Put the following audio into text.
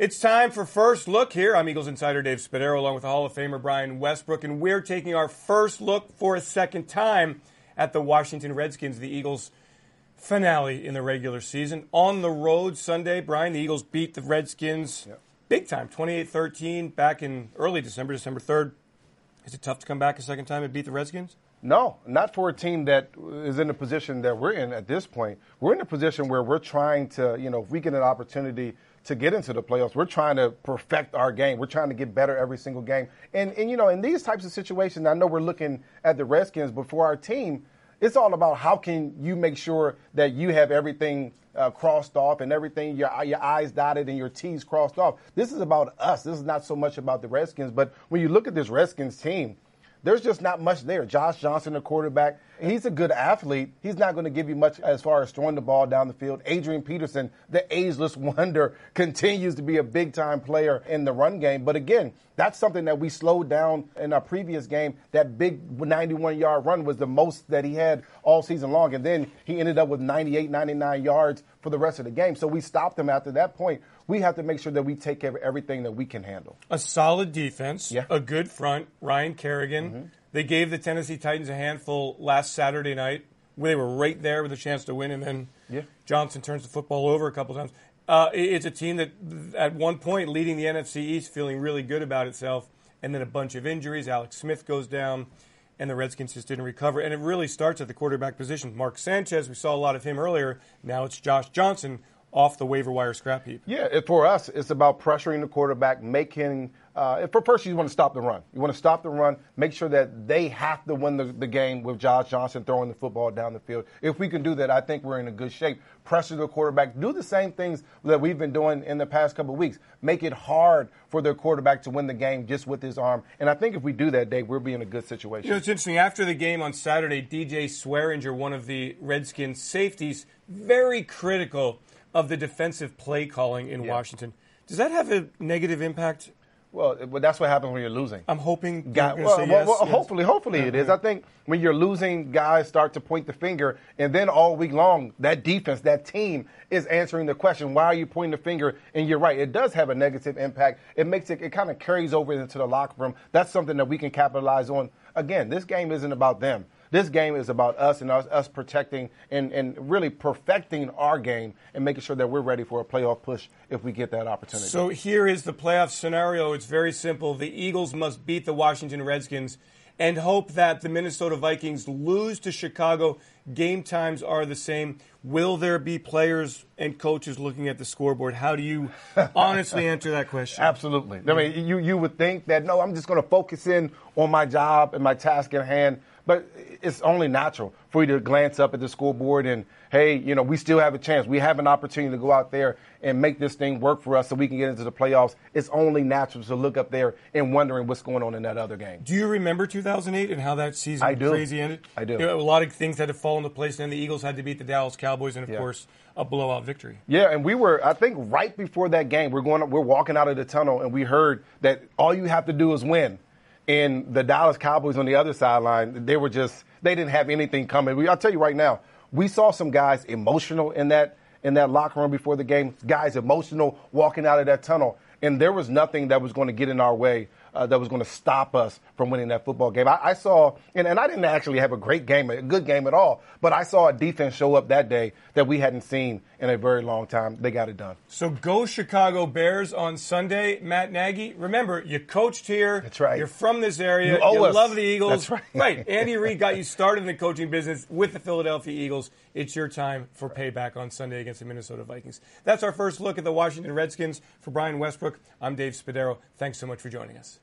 It's time for First Look here. I'm Eagles insider Dave Spadaro along with Hall of Famer Brian Westbrook, and we're taking our first look for a second time at the Washington Redskins, the Eagles' finale in the regular season. On the road Sunday, Brian, the Eagles beat the Redskins yep. big time, 28 13, back in early December, December 3rd. Is it tough to come back a second time and beat the Redskins? No, not for a team that is in the position that we're in at this point. We're in a position where we're trying to, you know, if we get an opportunity – to get into the playoffs. We're trying to perfect our game. We're trying to get better every single game. And and you know, in these types of situations, I know we're looking at the Redskins, but for our team, it's all about how can you make sure that you have everything uh, crossed off and everything your your I's dotted and your T's crossed off. This is about us. This is not so much about the Redskins. But when you look at this Redskins team, there's just not much there. Josh Johnson, the quarterback, he's a good athlete. He's not going to give you much as far as throwing the ball down the field. Adrian Peterson, the ageless wonder, continues to be a big time player in the run game. But again, that's something that we slowed down in our previous game. That big 91 yard run was the most that he had all season long. And then he ended up with 98, 99 yards for the rest of the game. So we stopped them after that point. We have to make sure that we take care of everything that we can handle. A solid defense, yeah. a good front, Ryan Kerrigan. Mm-hmm they gave the Tennessee Titans a handful last Saturday night. They were right there with a chance to win, and then yeah. Johnson turns the football over a couple times. Uh, it's a team that, at one point, leading the NFC East, feeling really good about itself, and then a bunch of injuries. Alex Smith goes down, and the Redskins just didn't recover. And it really starts at the quarterback position. Mark Sanchez, we saw a lot of him earlier. Now it's Josh Johnson off the waiver wire scrap heap. Yeah, for us, it's about pressuring the quarterback, making uh, for first, you want to stop the run. You want to stop the run, make sure that they have to win the, the, game with Josh Johnson throwing the football down the field. If we can do that, I think we're in a good shape. Pressure the quarterback. Do the same things that we've been doing in the past couple of weeks. Make it hard for their quarterback to win the game just with his arm. And I think if we do that, Dave, we'll be in a good situation. You know, it's interesting. After the game on Saturday, DJ Swearinger, one of the Redskins safeties, very critical of the defensive play calling in yeah. Washington. Does that have a negative impact well, that's what happens when you're losing. I'm hoping. well, well, yes, well yes. hopefully, hopefully it is. Uh-huh. I think when you're losing, guys start to point the finger, and then all week long, that defense, that team is answering the question, "Why are you pointing the finger?" And you're right, it does have a negative impact. It makes it, it kind of carries over into the locker room. That's something that we can capitalize on. Again, this game isn't about them. This game is about us and us, us protecting and, and really perfecting our game and making sure that we're ready for a playoff push if we get that opportunity. So here is the playoff scenario. It's very simple. The Eagles must beat the Washington Redskins and hope that the Minnesota Vikings lose to Chicago. Game times are the same. Will there be players and coaches looking at the scoreboard? How do you honestly answer that question? Absolutely. I mean, you, you would think that, no, I'm just going to focus in on my job and my task at hand. But it's only natural for you to glance up at the scoreboard and, hey, you know, we still have a chance. We have an opportunity to go out there and make this thing work for us so we can get into the playoffs. It's only natural to look up there and wondering what's going on in that other game. Do you remember 2008 and how that season I do. crazy ended? I do. You know, a lot of things had to fall into place, and then the Eagles had to beat the Dallas Cowboys, and of yeah. course, a blowout victory. Yeah, and we were, I think, right before that game, we're going, we're walking out of the tunnel, and we heard that all you have to do is win. And the Dallas Cowboys on the other sideline, they were just they didn't have anything coming. I'll tell you right now, we saw some guys emotional in that in that locker room before the game. Guys emotional walking out of that tunnel, and there was nothing that was going to get in our way uh, that was going to stop us from winning that football game. I, I saw, and, and, I didn't actually have a great game, a good game at all, but I saw a defense show up that day that we hadn't seen in a very long time. They got it done. So go Chicago Bears on Sunday. Matt Nagy, remember, you coached here. That's right. You're from this area. You, you love the Eagles. That's right. right. Andy Reid got you started in the coaching business with the Philadelphia Eagles. It's your time for payback on Sunday against the Minnesota Vikings. That's our first look at the Washington Redskins. For Brian Westbrook, I'm Dave Spadaro. Thanks so much for joining us.